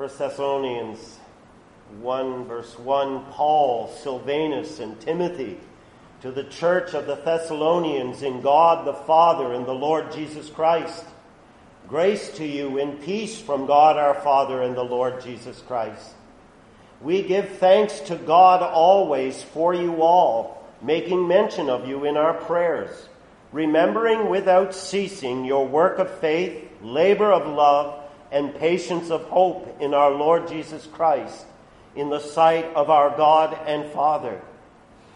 1 Thessalonians 1, verse 1 Paul, Silvanus, and Timothy to the church of the Thessalonians in God the Father and the Lord Jesus Christ. Grace to you and peace from God our Father and the Lord Jesus Christ. We give thanks to God always for you all, making mention of you in our prayers, remembering without ceasing your work of faith, labor of love, and patience of hope in our Lord Jesus Christ, in the sight of our God and Father,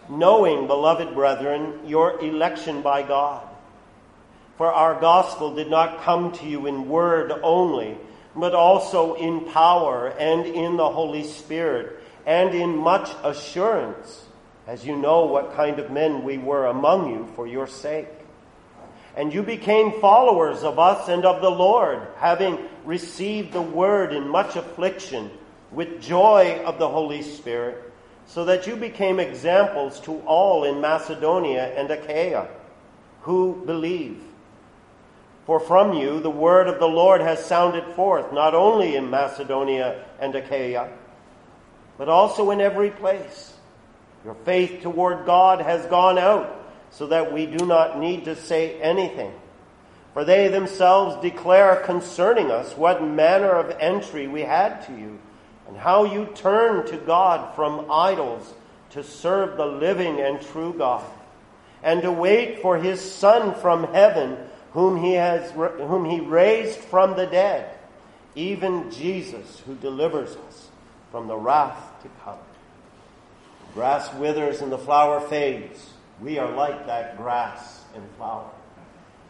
knowing, beloved brethren, your election by God. For our gospel did not come to you in word only, but also in power and in the Holy Spirit and in much assurance, as you know what kind of men we were among you for your sake. And you became followers of us and of the Lord, having received the word in much affliction with joy of the Holy Spirit, so that you became examples to all in Macedonia and Achaia who believe. For from you the word of the Lord has sounded forth, not only in Macedonia and Achaia, but also in every place. Your faith toward God has gone out so that we do not need to say anything. For they themselves declare concerning us what manner of entry we had to you, and how you turned to God from idols to serve the living and true God, and to wait for his Son from heaven, whom he, has, whom he raised from the dead, even Jesus, who delivers us from the wrath to come. The grass withers and the flower fades we are like that grass and flower.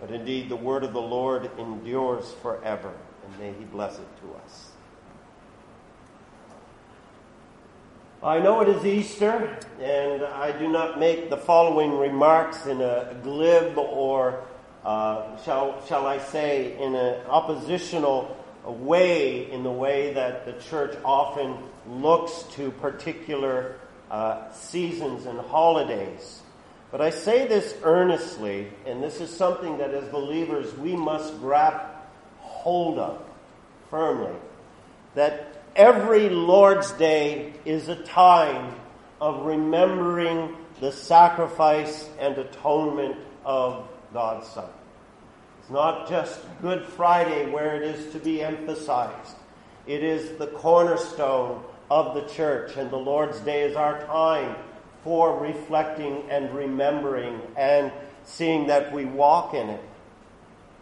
But indeed, the word of the Lord endures forever, and may he bless it to us. I know it is Easter, and I do not make the following remarks in a glib or, uh, shall, shall I say, in an oppositional way, in the way that the church often looks to particular uh, seasons and holidays. But I say this earnestly, and this is something that as believers we must grab hold of firmly that every Lord's Day is a time of remembering the sacrifice and atonement of God's Son. It's not just Good Friday where it is to be emphasized. It is the cornerstone of the church, and the Lord's Day is our time for reflecting and remembering and seeing that we walk in it.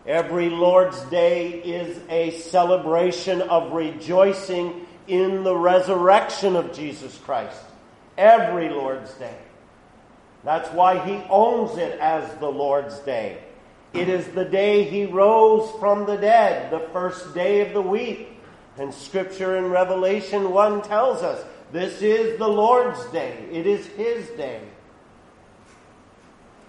Every Lord's Day is a celebration of rejoicing in the resurrection of Jesus Christ. Every Lord's Day. That's why he owns it as the Lord's Day. It is the day he rose from the dead, the first day of the week. And scripture in Revelation 1 tells us this is the Lord's day. It is His day.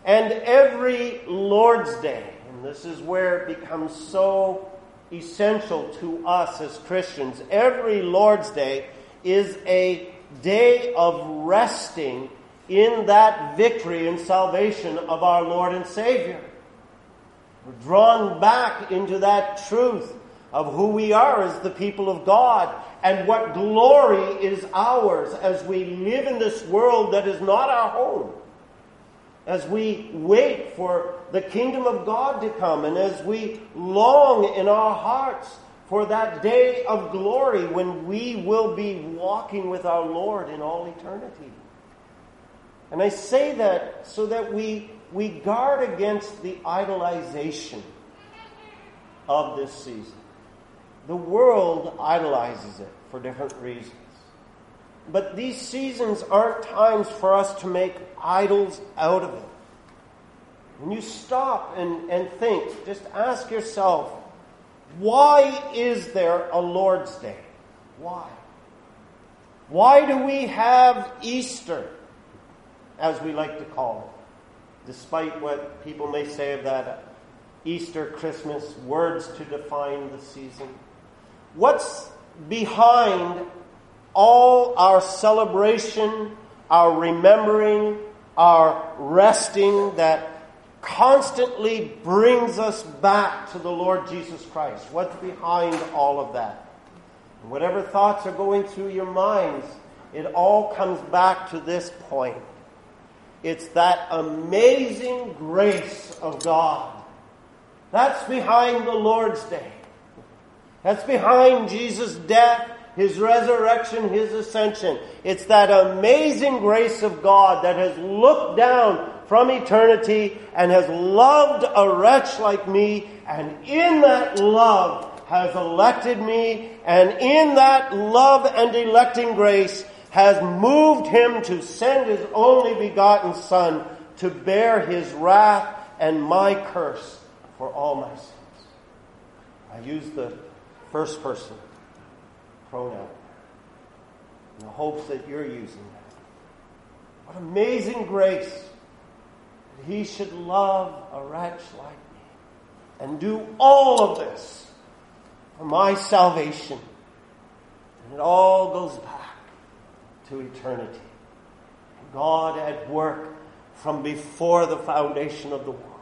And every Lord's day, and this is where it becomes so essential to us as Christians, every Lord's day is a day of resting in that victory and salvation of our Lord and Savior. We're drawn back into that truth of who we are as the people of God and what glory is ours as we live in this world that is not our home. As we wait for the kingdom of God to come and as we long in our hearts for that day of glory when we will be walking with our Lord in all eternity. And I say that so that we, we guard against the idolization of this season. The world idolizes it for different reasons. But these seasons aren't times for us to make idols out of it. When you stop and, and think, just ask yourself, why is there a Lord's Day? Why? Why do we have Easter, as we like to call it? Despite what people may say of that Easter, Christmas, words to define the season. What's behind all our celebration, our remembering, our resting that constantly brings us back to the Lord Jesus Christ? What's behind all of that? Whatever thoughts are going through your minds, it all comes back to this point. It's that amazing grace of God. That's behind the Lord's Day. That's behind Jesus' death, His resurrection, His ascension. It's that amazing grace of God that has looked down from eternity and has loved a wretch like me, and in that love has elected me, and in that love and electing grace has moved him to send his only begotten Son to bear his wrath and my curse for all my sins. I use the first person pronoun in the hopes that you're using that. What amazing grace that he should love a wretch like me and do all of this for my salvation. And it all goes back to eternity. God at work from before the foundation of the world.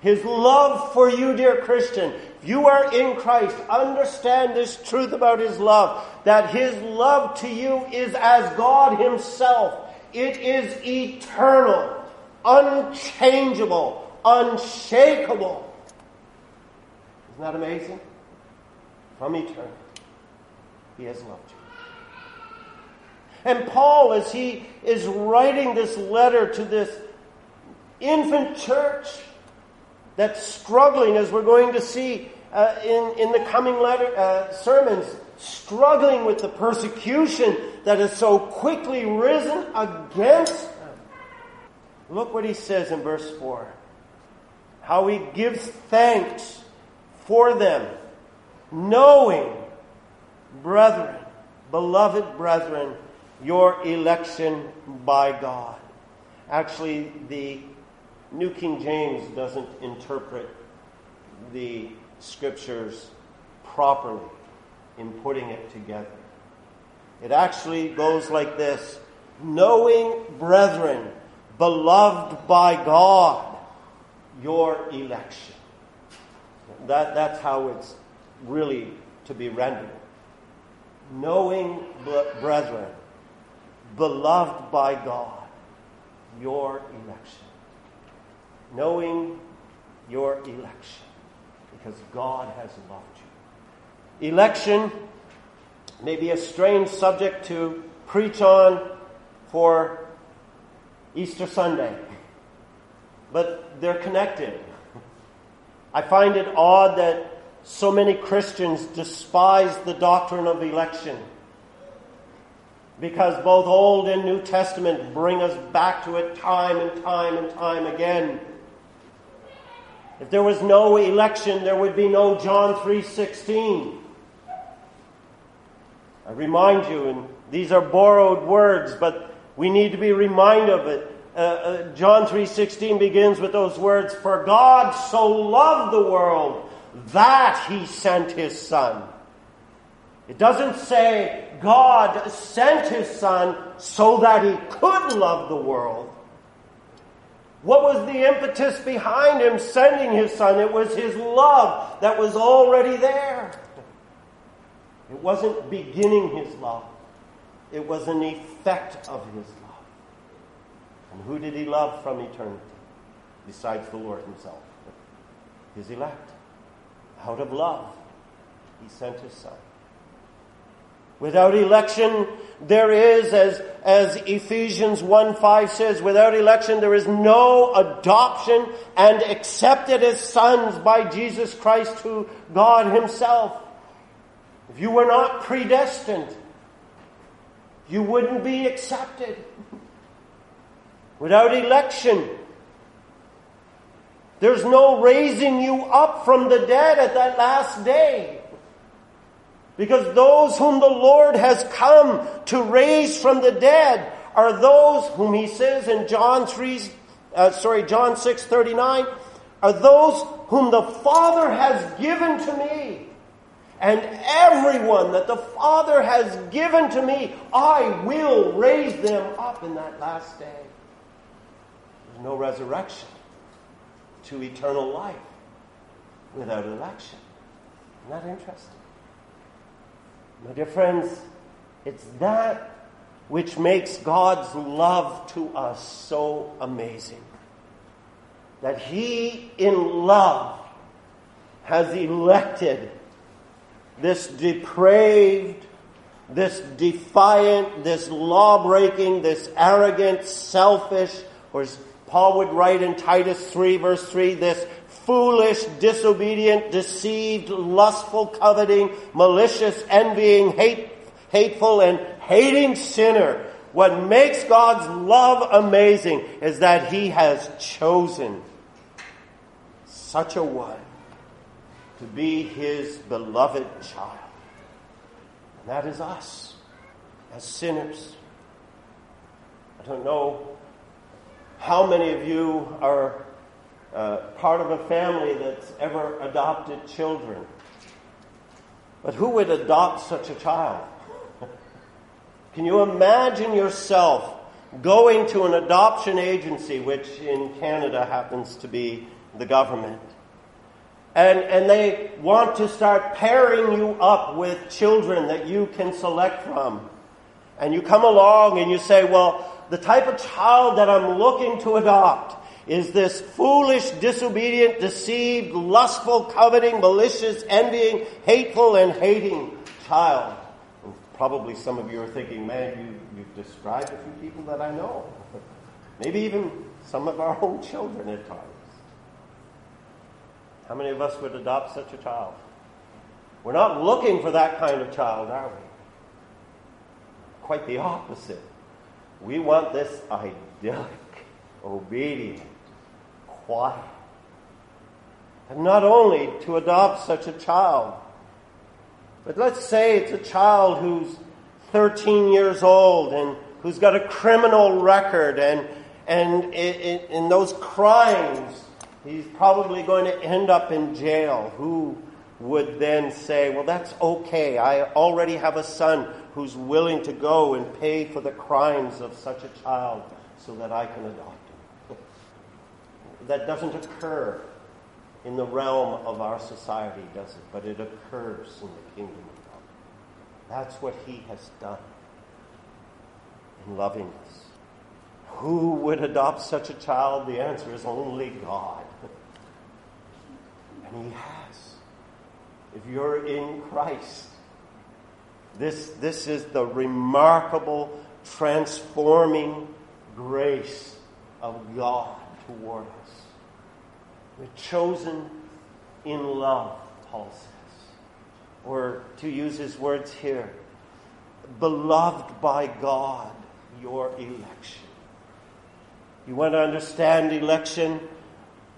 His love for you, dear Christian, if you are in Christ, understand this truth about His love, that His love to you is as God Himself. It is eternal, unchangeable, unshakable. Isn't that amazing? From eternity, He has loved you. And Paul, as he is writing this letter to this infant church that's struggling, as we're going to see uh, in, in the coming letter, uh, sermons, struggling with the persecution that has so quickly risen against them. Look what he says in verse 4. How he gives thanks for them, knowing, brethren, beloved brethren, your election by God. Actually, the New King James doesn't interpret the scriptures properly in putting it together. It actually goes like this Knowing, brethren, beloved by God, your election. That, that's how it's really to be rendered. Knowing, brethren, beloved by God, your election. Knowing your election, because God has loved you. Election may be a strange subject to preach on for Easter Sunday, but they're connected. I find it odd that so many Christians despise the doctrine of election because both Old and New Testament bring us back to it time and time and time again. If there was no election, there would be no John 3:16. I remind you, and these are borrowed words, but we need to be reminded of it. Uh, uh, John 3:16 begins with those words, "For God so loved the world that he sent his son." It doesn't say God sent his son so that he could love the world. What was the impetus behind him sending his son? It was his love that was already there. It wasn't beginning his love. It was an effect of his love. And who did he love from eternity? Besides the Lord himself. His elect. Out of love, he sent his son. Without election, there is, as, as Ephesians 1 5 says, without election, there is no adoption and accepted as sons by Jesus Christ to God Himself. If you were not predestined, you wouldn't be accepted. Without election, there's no raising you up from the dead at that last day. Because those whom the Lord has come to raise from the dead are those whom he says in John 3, uh, sorry, John 6, 39, are those whom the Father has given to me. And everyone that the Father has given to me, I will raise them up in that last day. There's no resurrection to eternal life without election. Isn't that interesting? My dear friends, it's that which makes God's love to us so amazing. That He, in love, has elected this depraved, this defiant, this law breaking, this arrogant, selfish, or as Paul would write in Titus 3 verse 3, this foolish, disobedient, deceived, lustful, coveting, malicious, envying, hate, hateful, and hating sinner. What makes God's love amazing is that He has chosen such a one to be His beloved child. And that is us as sinners. I don't know how many of you are uh, part of a family that's ever adopted children. But who would adopt such a child? Can you imagine yourself going to an adoption agency, which in Canada happens to be the government, and, and they want to start pairing you up with children that you can select from? And you come along and you say, well, the type of child that I'm looking to adopt is this foolish, disobedient, deceived, lustful, coveting, malicious, envying, hateful, and hating child. And probably some of you are thinking, man, you, you've described a few people that I know. Maybe even some of our own children at times. How many of us would adopt such a child? We're not looking for that kind of child, are we? Quite the opposite. We want this idyllic, obedient, quiet. And not only to adopt such a child, but let's say it's a child who's 13 years old and who's got a criminal record and, and in, in those crimes, he's probably going to end up in jail. Who would then say, well, that's okay. I already have a son who's willing to go and pay for the crimes of such a child so that I can adopt that doesn't occur in the realm of our society, does it? But it occurs in the kingdom of God. That's what He has done in loving us. Who would adopt such a child? The answer is only God. And He has. If you're in Christ, this, this is the remarkable, transforming grace of God toward us. We're chosen in love, Paul says. Or to use his words here, beloved by God, your election. You want to understand election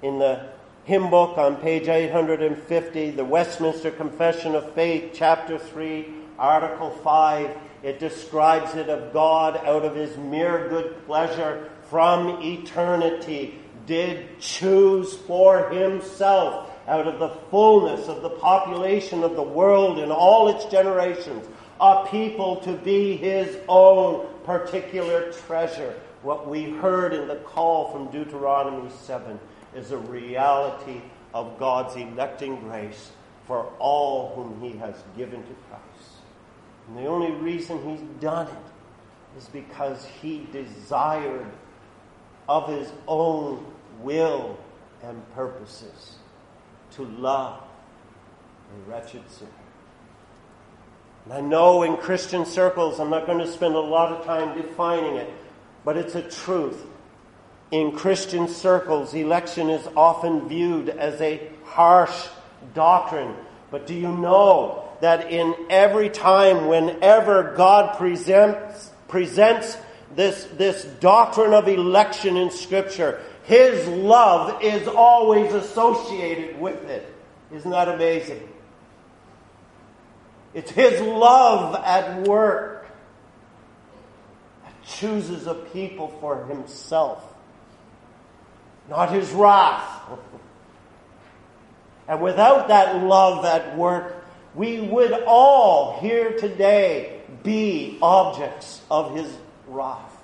in the hymn book on page 850, the Westminster Confession of Faith, chapter 3, article 5. It describes it of God out of his mere good pleasure from eternity did choose for himself out of the fullness of the population of the world in all its generations a people to be his own particular treasure. What we heard in the call from Deuteronomy 7 is a reality of God's electing grace for all whom he has given to Christ. And the only reason he's done it is because he desired of his own will and purposes to love a wretched sinner. And I know in Christian circles, I'm not going to spend a lot of time defining it, but it's a truth. In Christian circles, election is often viewed as a harsh doctrine. But do you know that in every time, whenever God presents, presents this, this doctrine of election in Scripture, his love is always associated with it. Isn't that amazing? It's His love at work that chooses a people for Himself, not His wrath. and without that love at work, we would all here today be objects of His wrath.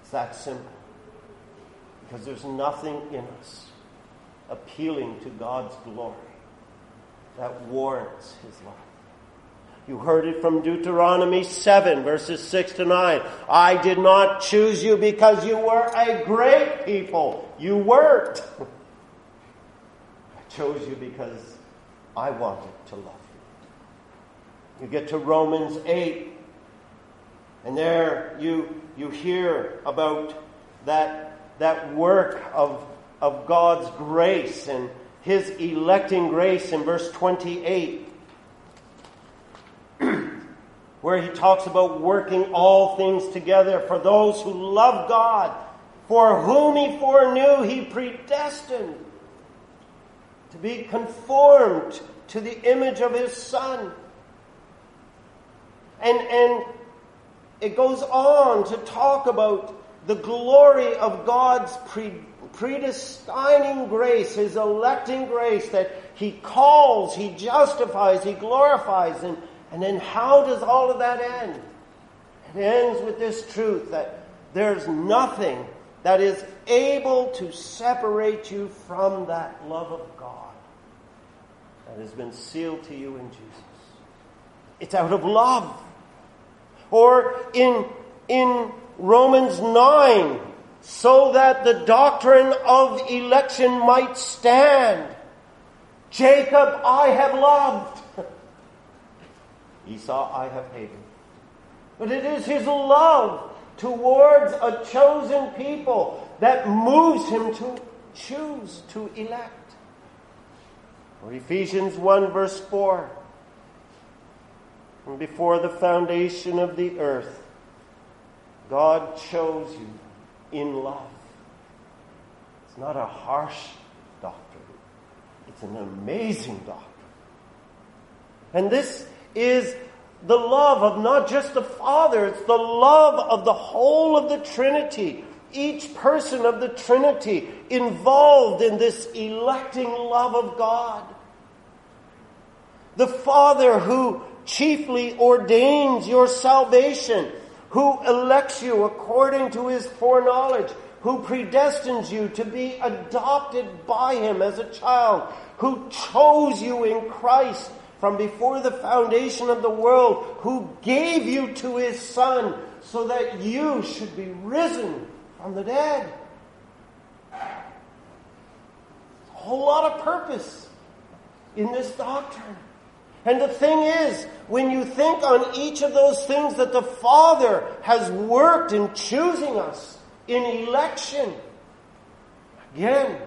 It's that simple. Because there's nothing in us appealing to God's glory that warrants his love. You heard it from Deuteronomy 7 verses 6 to 9. I did not choose you because you were a great people. You weren't. I chose you because I wanted to love you. You get to Romans 8 and there you, you hear about that, that work of, of God's grace and his electing grace in verse 28, where he talks about working all things together for those who love God, for whom he foreknew, he predestined to be conformed to the image of his Son. And, and it goes on to talk about the glory of God's pre- predestining grace, His electing grace that He calls, He justifies, He glorifies. And, and then how does all of that end? It ends with this truth that there's nothing that is able to separate you from that love of God that has been sealed to you in Jesus. It's out of love. Or in, in Romans 9, so that the doctrine of election might stand. Jacob I have loved. Esau I have hated. But it is his love towards a chosen people that moves him to choose to elect. Or Ephesians 1 verse 4 before the foundation of the earth, God chose you in love. It's not a harsh doctrine, it's an amazing doctrine. And this is the love of not just the Father, it's the love of the whole of the Trinity. Each person of the Trinity involved in this electing love of God. The Father who chiefly ordains your salvation, who elects you according to his foreknowledge, who predestines you to be adopted by him as a child, who chose you in Christ from before the foundation of the world, who gave you to his Son so that you should be risen from the dead. A whole lot of purpose in this doctrine. And the thing is, when you think on each of those things that the Father has worked in choosing us in election, again,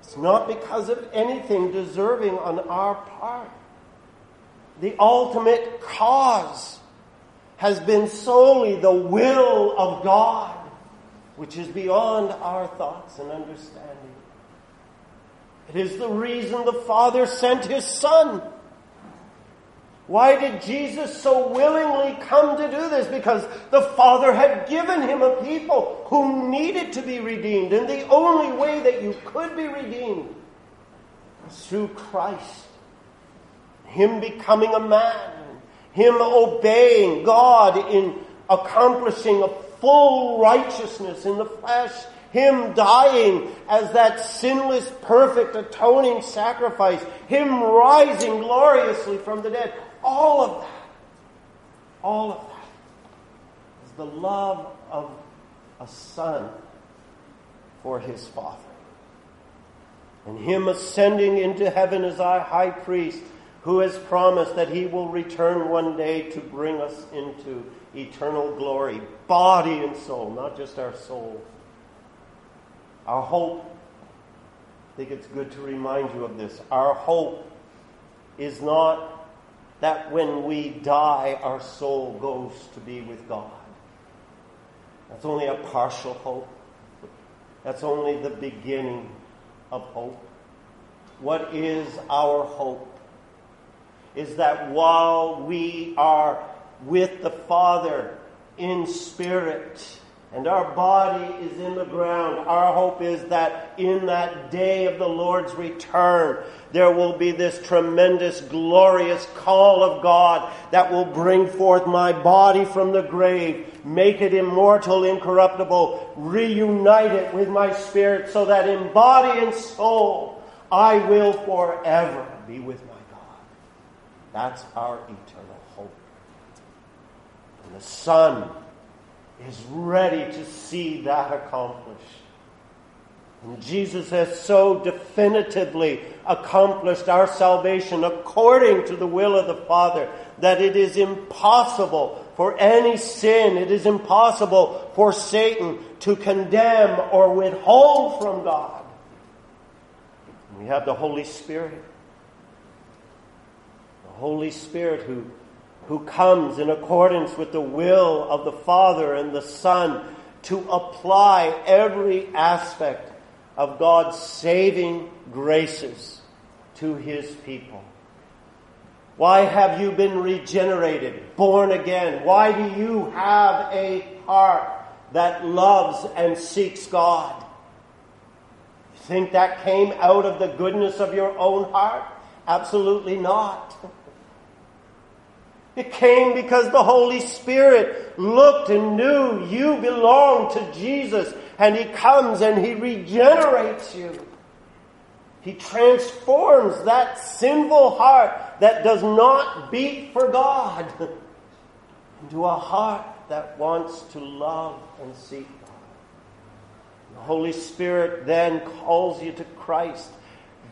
it's not because of anything deserving on our part. The ultimate cause has been solely the will of God, which is beyond our thoughts and understanding. It is the reason the Father sent His Son why did Jesus so willingly come to do this? Because the Father had given him a people who needed to be redeemed. And the only way that you could be redeemed was through Christ. Him becoming a man. Him obeying God in accomplishing a full righteousness in the flesh. Him dying as that sinless, perfect, atoning sacrifice. Him rising gloriously from the dead. All of that, all of that is the love of a son for his father. And him ascending into heaven as our high priest, who has promised that he will return one day to bring us into eternal glory, body and soul, not just our soul. Our hope, I think it's good to remind you of this. Our hope is not that when we die, our soul goes to be with God. That's only a partial hope. That's only the beginning of hope. What is our hope? Is that while we are with the Father in spirit, and our body is in the ground. Our hope is that in that day of the Lord's return, there will be this tremendous, glorious call of God that will bring forth my body from the grave, make it immortal, incorruptible, reunite it with my spirit so that in body and soul I will forever be with my God. That's our eternal hope. And the Son is ready to see that accomplished. And Jesus has so definitively accomplished our salvation according to the will of the Father that it is impossible for any sin, it is impossible for Satan to condemn or withhold from God. We have the Holy Spirit. The Holy Spirit who, who comes in accordance with the will of the Father and the Son to apply every aspect of God's saving graces to His people. Why have you been regenerated, born again? Why do you have a heart that loves and seeks God? You think that came out of the goodness of your own heart? Absolutely not. It came because the Holy Spirit looked and knew you belong to Jesus and He comes and He regenerates you. He transforms that sinful heart that does not beat for God into a heart that wants to love and seek God. The Holy Spirit then calls you to Christ,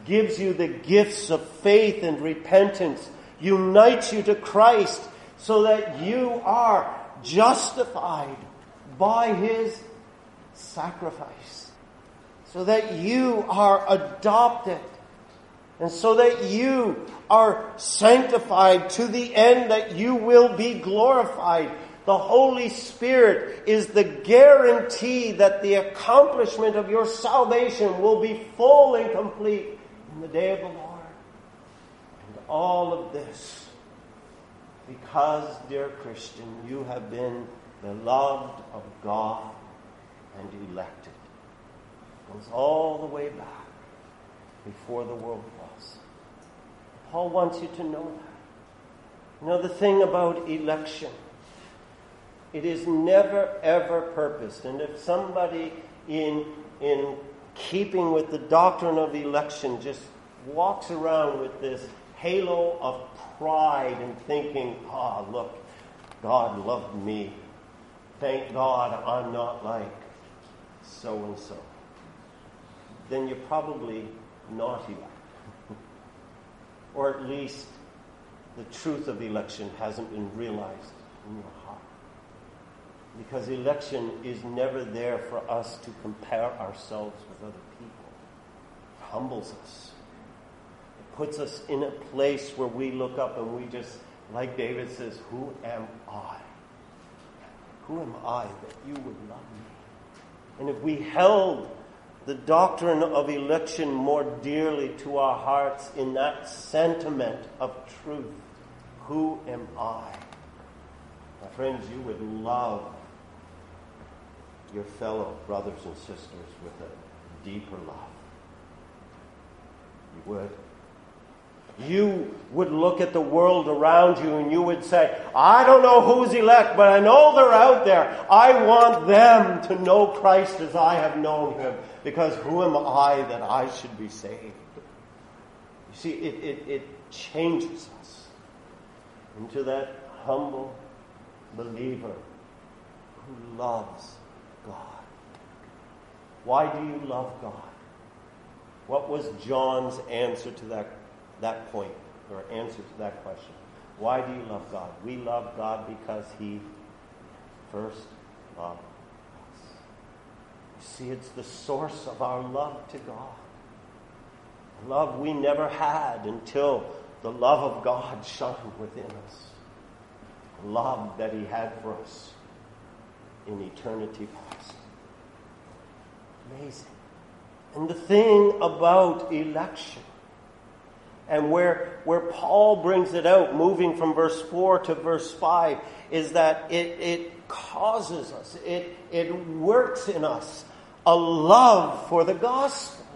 gives you the gifts of faith and repentance, unites you to Christ so that you are justified by His sacrifice, so that you are adopted, and so that you are sanctified to the end that you will be glorified. The Holy Spirit is the guarantee that the accomplishment of your salvation will be full and complete in the day of the Lord. All of this because, dear Christian, you have been beloved of God and elected. It goes all the way back before the world was. Paul wants you to know that. You know, the thing about election, it is never ever purposed. And if somebody in, in keeping with the doctrine of election just walks around with this halo of pride and thinking, ah, look, God loved me. Thank God I'm not like so and so. Then you're probably not elect or at least the truth of election hasn't been realized in your heart. Because election is never there for us to compare ourselves with other people. It humbles us. Puts us in a place where we look up and we just, like David says, Who am I? Who am I that you would love me? And if we held the doctrine of election more dearly to our hearts in that sentiment of truth. Who am I? My friends, you would love your fellow brothers and sisters with a deeper love. You would you would look at the world around you and you would say, I don't know who's elect, but I know they're out there. I want them to know Christ as I have known him, because who am I that I should be saved? You see, it, it, it changes us into that humble believer who loves God. Why do you love God? What was John's answer to that that point or answer to that question. Why do you love God? We love God because He first loved us. You see, it's the source of our love to God. Love we never had until the love of God shone within us. Love that He had for us in eternity past. Amazing. And the thing about election and where, where Paul brings it out, moving from verse 4 to verse 5, is that it, it causes us, it, it works in us a love for the gospel.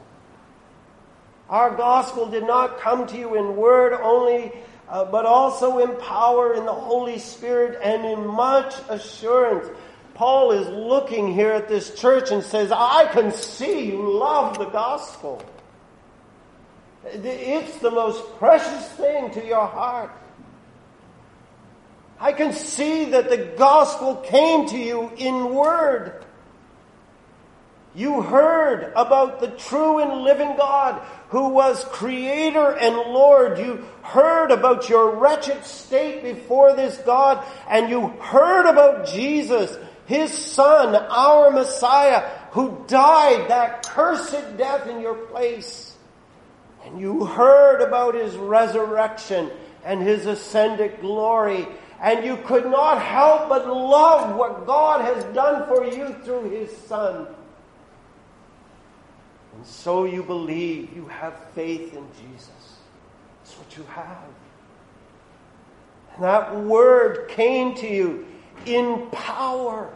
Our gospel did not come to you in word only, uh, but also in power in the Holy Spirit and in much assurance. Paul is looking here at this church and says, I can see you love the gospel. It's the most precious thing to your heart. I can see that the gospel came to you in word. You heard about the true and living God who was creator and Lord. You heard about your wretched state before this God and you heard about Jesus, his son, our Messiah, who died that cursed death in your place. And you heard about his resurrection and his ascended glory and you could not help but love what God has done for you through His Son. And so you believe, you have faith in Jesus. That's what you have. And that word came to you in power.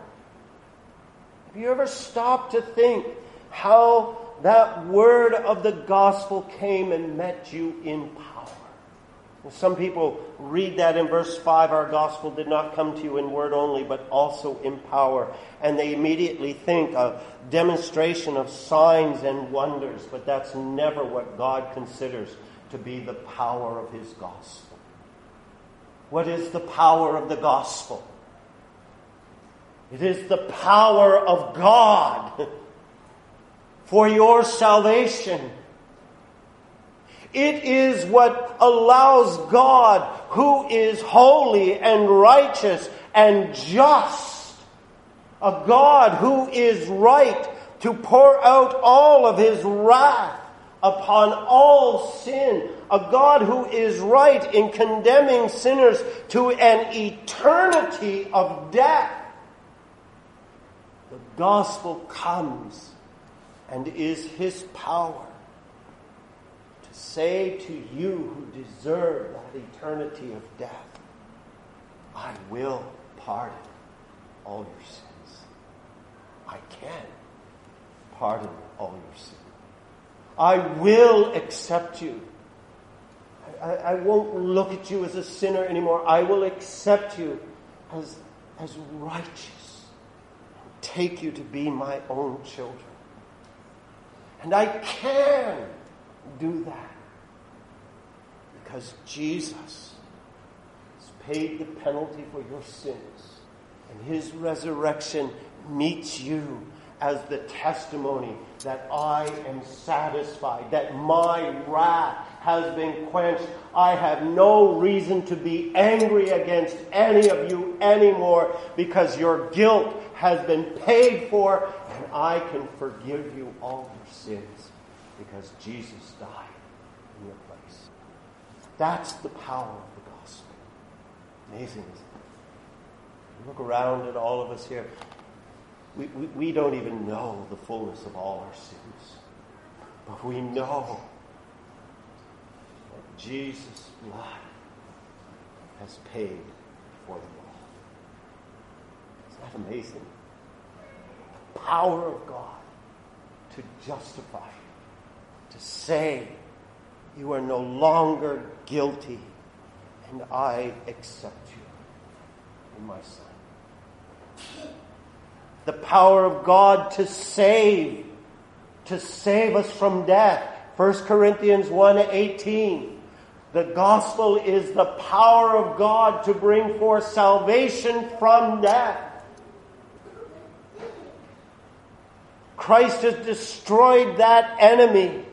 Have you ever stopped to think how that word of the gospel came and met you in power? Some people read that in verse 5 our gospel did not come to you in word only, but also in power. And they immediately think of demonstration of signs and wonders, but that's never what God considers to be the power of his gospel. What is the power of the gospel? It is the power of God for your salvation it is what allows God, who is holy and righteous and just, a God who is right to pour out all of his wrath upon all sin, a God who is right in condemning sinners to an eternity of death. The gospel comes and is his power to say to you who deserve that eternity of death, I will pardon all your sins. I can pardon all your sins. I will accept you. I, I, won't look at you as a sinner anymore. I will accept you as, as righteous. Take you to be my own children. And I can do that because Jesus has paid the penalty for your sins. And his resurrection meets you as the testimony that I am satisfied, that my wrath has been quenched. I have no reason to be angry against any of you anymore because your guilt has been paid for and I can forgive you all sins because Jesus died in your place. That's the power of the gospel. Amazing, isn't it? look around at all of us here. We, we, we don't even know the fullness of all our sins. But we know that Jesus' blood has paid for them all. Isn't that amazing? The power of God to justify, to say, you are no longer guilty, and I accept you in my Son. The power of God to save, to save us from death. 1 Corinthians 1 18. The gospel is the power of God to bring forth salvation from death. Christ has destroyed that enemy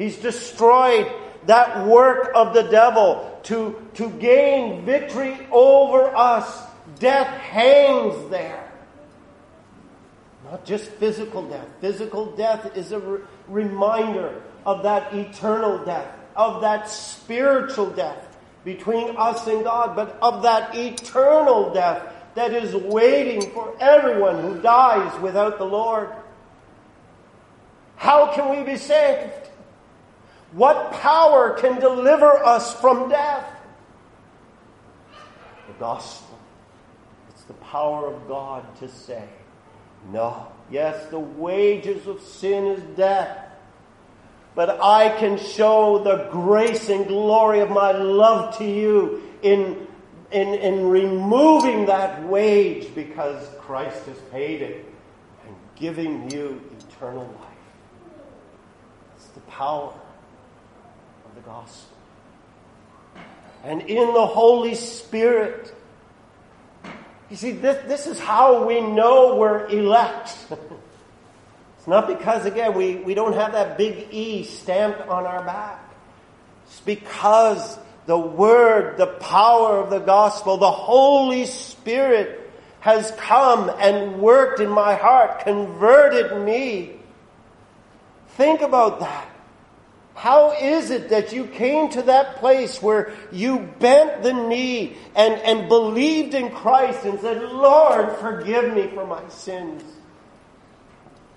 He's destroyed that work of the devil to, to gain victory over us. Death hangs there. Not just physical death. Physical death is a re- reminder of that eternal death, of that spiritual death between us and God, but of that eternal death that is waiting for everyone who dies without the Lord. How can we be saved? What power can deliver us from death? The gospel. It's the power of God to say, no. Yes, the wages of sin is death. But I can show the grace and glory of my love to you in, in, in removing that wage because Christ has paid it and giving you eternal life. It's the power of the gospel. and in the Holy Spirit. You see, this, this is how we know we're elect. it's not because, again, we, we don't have that big E stamped on our back. It's because the Word, the power of the gospel, the Holy Spirit has come and worked in my heart, converted me. Think about that. How is it that you came to that place where you bent the knee and, and believed in Christ and said, Lord, forgive me for my sins?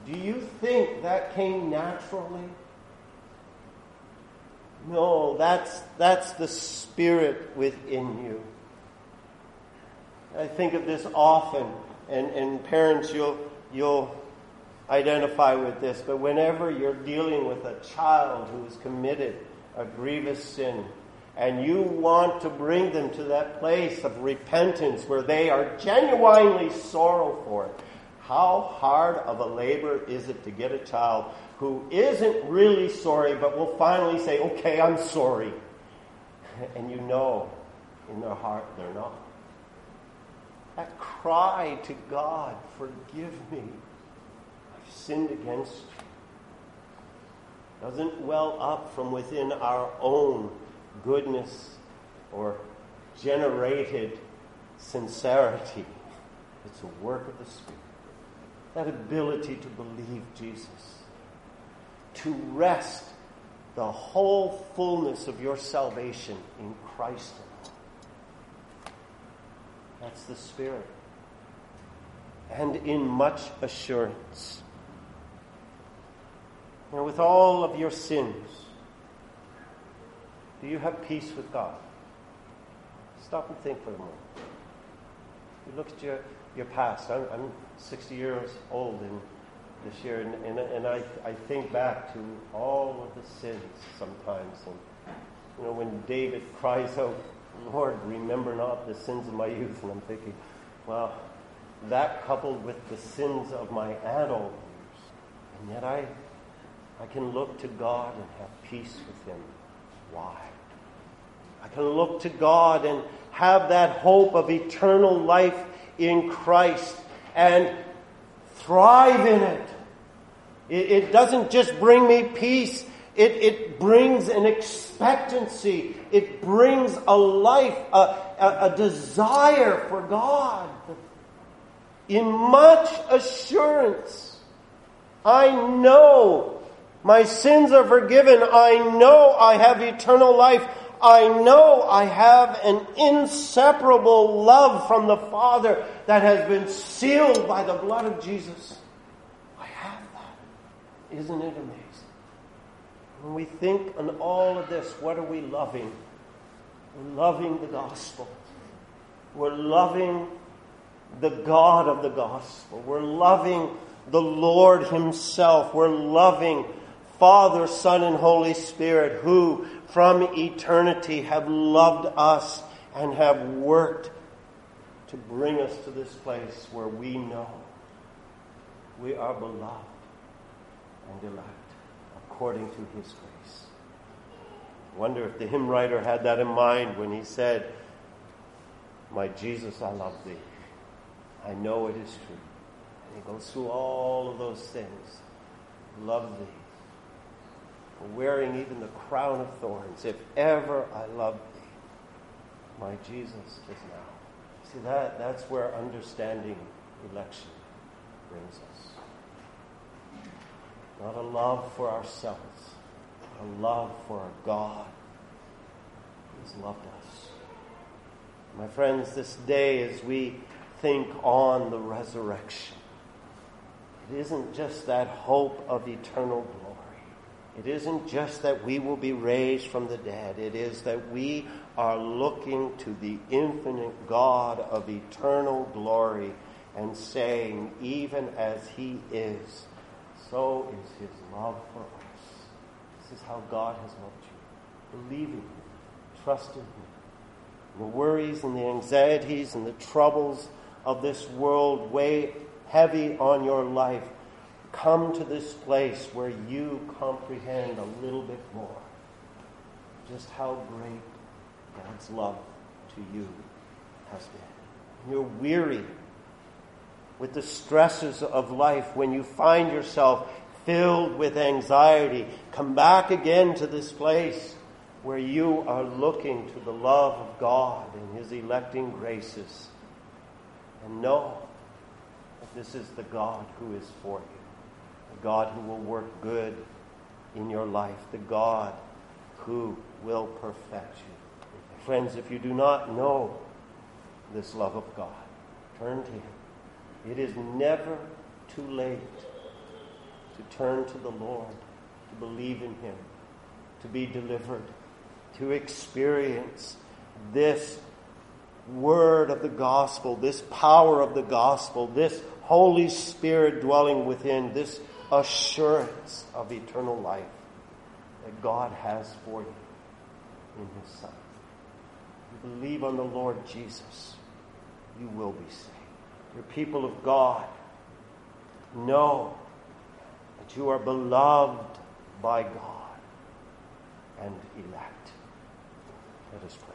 Do you think that came naturally? No, that's, that's the Spirit within you. I think of this often, and, and parents, you'll, you'll identify with this, but whenever you're dealing with a child who has committed a grievous sin, and you want to bring them to that place of repentance where they are genuinely sorrow for it, how hard of a labor is it to get a child who isn't really sorry but will finally say, okay, I'm sorry. And you know in their heart they're not. That cry to God, forgive me I've sinned against you doesn't well up from within our own goodness or generated sincerity. It's a work of the Spirit. That ability to believe Jesus, to rest the whole fullness of your salvation in Christ That's the Spirit. And in much assurance. And with all of your sins, do you have peace with God? Stop and think for a moment. You look at your, your past. I'm, I'm 60 years old in this year, and, and, and I, I think back to all of the sins sometimes. And, you know, when David cries out, Lord, remember not the sins of my youth, and I'm thinking, well, that coupled with the sins of my adult years, and yet I I can look to God and have peace with Him. Why? I can look to God and have that hope of eternal life in Christ and thrive in it. It, it doesn't just bring me peace, it, it brings an expectancy, it brings a life, a, a, a desire for God. In much assurance, I know my sins are forgiven. I know I have eternal life. I know I have an inseparable love from the Father that has been sealed by the blood of Jesus. Isn't it amazing? When we think on all of this, what are we loving? We're loving the gospel. We're loving the God of the gospel. We're loving the Lord Himself. We're loving Father, Son, and Holy Spirit, who from eternity have loved us and have worked to bring us to this place where we know we are beloved and elect according to His grace. I wonder if the hymn writer had that in mind when he said, My Jesus, I love thee. I know it is true. And he goes through all of those things. Love thee wearing even the crown of thorns, if ever I loved thee, my Jesus is now. See, that, that's where understanding election brings us. Not a love for ourselves, a love for our God who has loved us. My friends, this day as we think on the resurrection, it isn't just that hope of eternal glory it isn't just that we will be raised from the dead. It is that we are looking to the infinite God of eternal glory and saying, even as he is, so is his love for us. This is how God has loved you. Believing him, trusting him. The worries and the anxieties and the troubles of this world weigh heavy on your life come to this place where you comprehend a little bit more just how great God's love to you has been. You're weary with the stresses of life when you find yourself filled with anxiety. Come back again to this place where you are looking to the love of God and His electing graces. And know that this is the God who is for you, the God who will work good in your life, the God who will perfect you. Friends, if you do not know this love of God, turn to Him. It is never too late to turn to the Lord, to believe in Him, to be delivered, to experience this word of the gospel, this power of the gospel, this Holy Spirit dwelling within, this assurance of eternal life that God has for you in His Son. You believe on the Lord Jesus, you will be saved. Your people of God, know that you are beloved by God and elect. Let us pray.